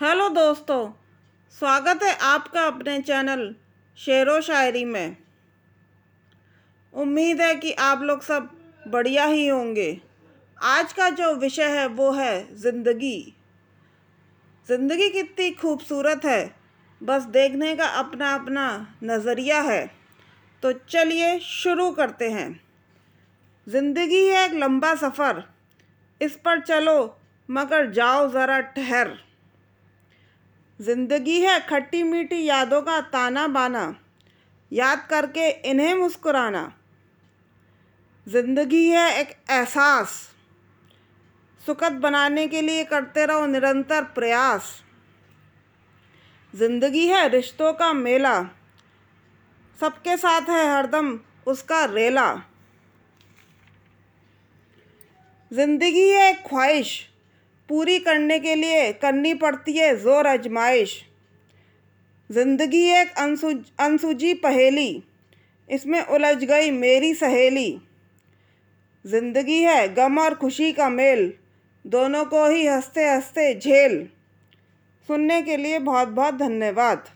Hello दोस्तों, स्वागत है आपका अपने चैनल शेर व शायरी में। उम्मीद है कि आप लोग सब बढ़िया ही होंगे। आज का जो विषय है वो है ज़िंदगी। ज़िंदगी कितनी खूबसूरत है, बस देखने का अपना अपना नज़रिया है। तो चलिए शुरू करते हैं। ज़िंदगी है एक लंबा सफ़र, इस पर चलो, मगर जाओ ज़रा ठहर। ज़िंदगी है खट्टी मीठी यादों का ताना बाना। याद करके इन्हें मुस्कुराना। ज़िंदगी है एक एहसास। सुखद बनाने के लिए करते रहो निरंतर प्रयास। ज़िंदगी है रिश्तों का मेला। सबके साथ है हरदम उसका रेला। ज़िंदगी है ख्वाहिश। पूरी करने के लिए करनी पड़ती है ज़ोर आजमाइश। ज़िंदगी एक अनसुजी पहेली। इसमें उलझ गई मेरी सहेली। ज़िंदगी है गम और खुशी का मेल। दोनों को ही हँसते हँसते झेल। सुनने के लिए बहुत बहुत धन्यवाद।